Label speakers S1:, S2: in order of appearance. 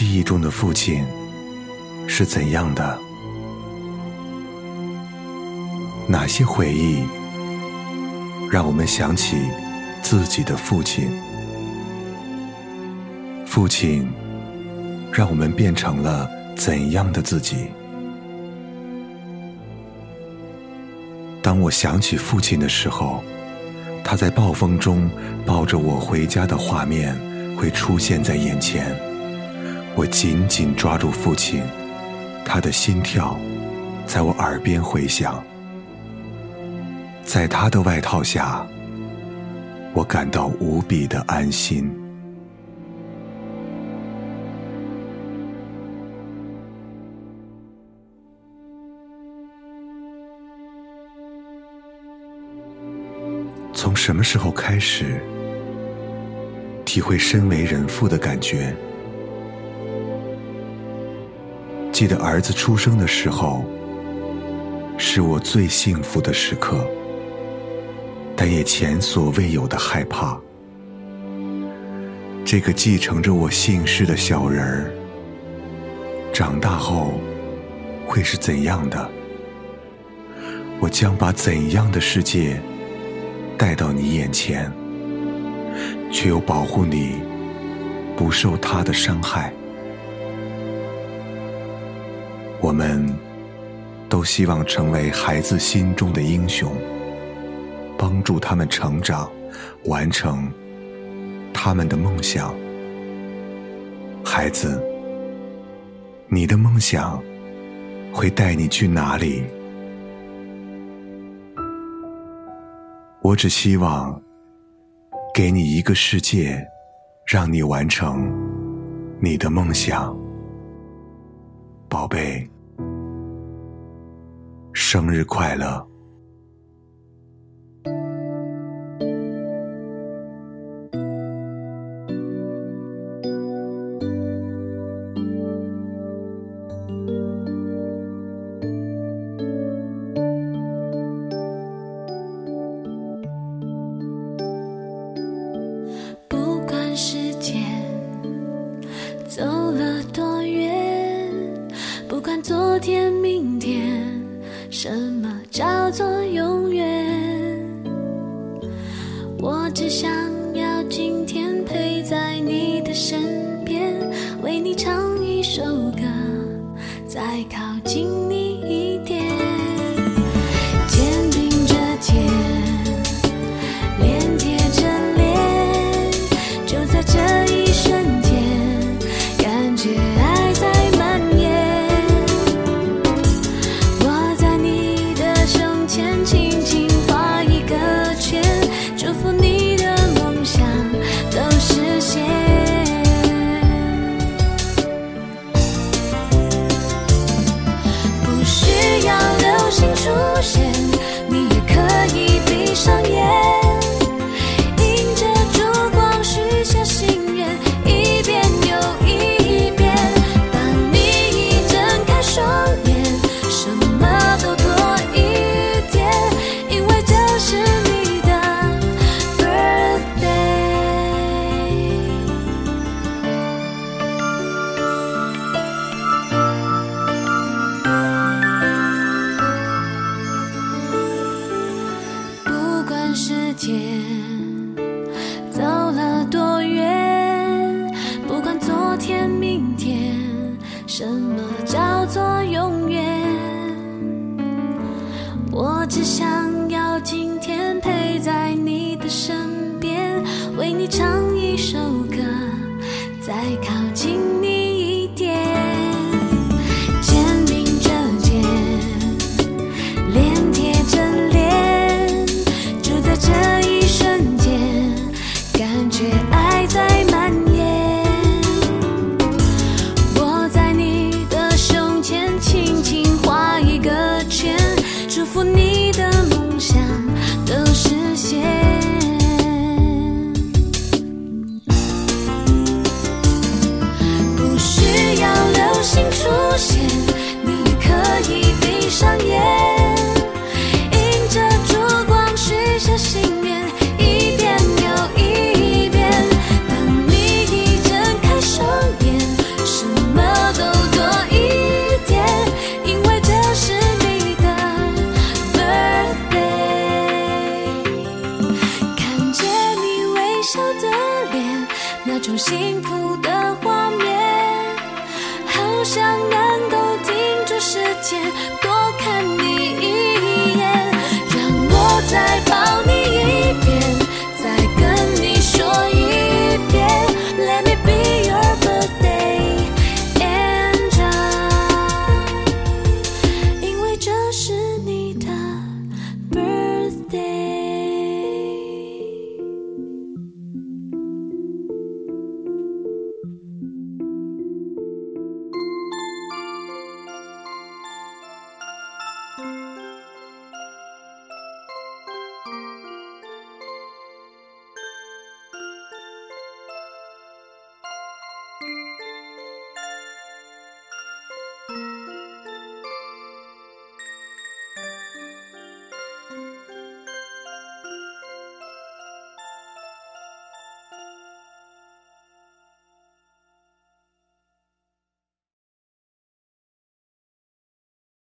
S1: 记忆中的父亲是怎样的？哪些回忆让我们想起自己的父亲？父亲让我们变成了怎样的自己？当我想起父亲的时候，他在暴风中抱着我回家的画面会出现在眼前。我紧紧抓住父亲，他的心跳在我耳边回响。在他的外套下，我感到无比的安心。从什么时候开始，体会身为人父的感觉？记得儿子出生的时候，是我最幸福的时刻，但也前所未有的害怕。这个继承着我姓氏的小人儿，长大后会是怎样的？我将把怎样的世界带到你眼前，却又保护你不受他的伤害？我们都希望成为孩子心中的英雄，帮助他们成长，完成他们的梦想。孩子，你的梦想会带你去哪里？我只希望给你一个世界，让你完成你的梦想。宝贝，生日快乐！
S2: 昨天、明天，什么叫做永远？我只想要今天陪在你的身边，为你唱一首歌，再靠近你唱一首幸福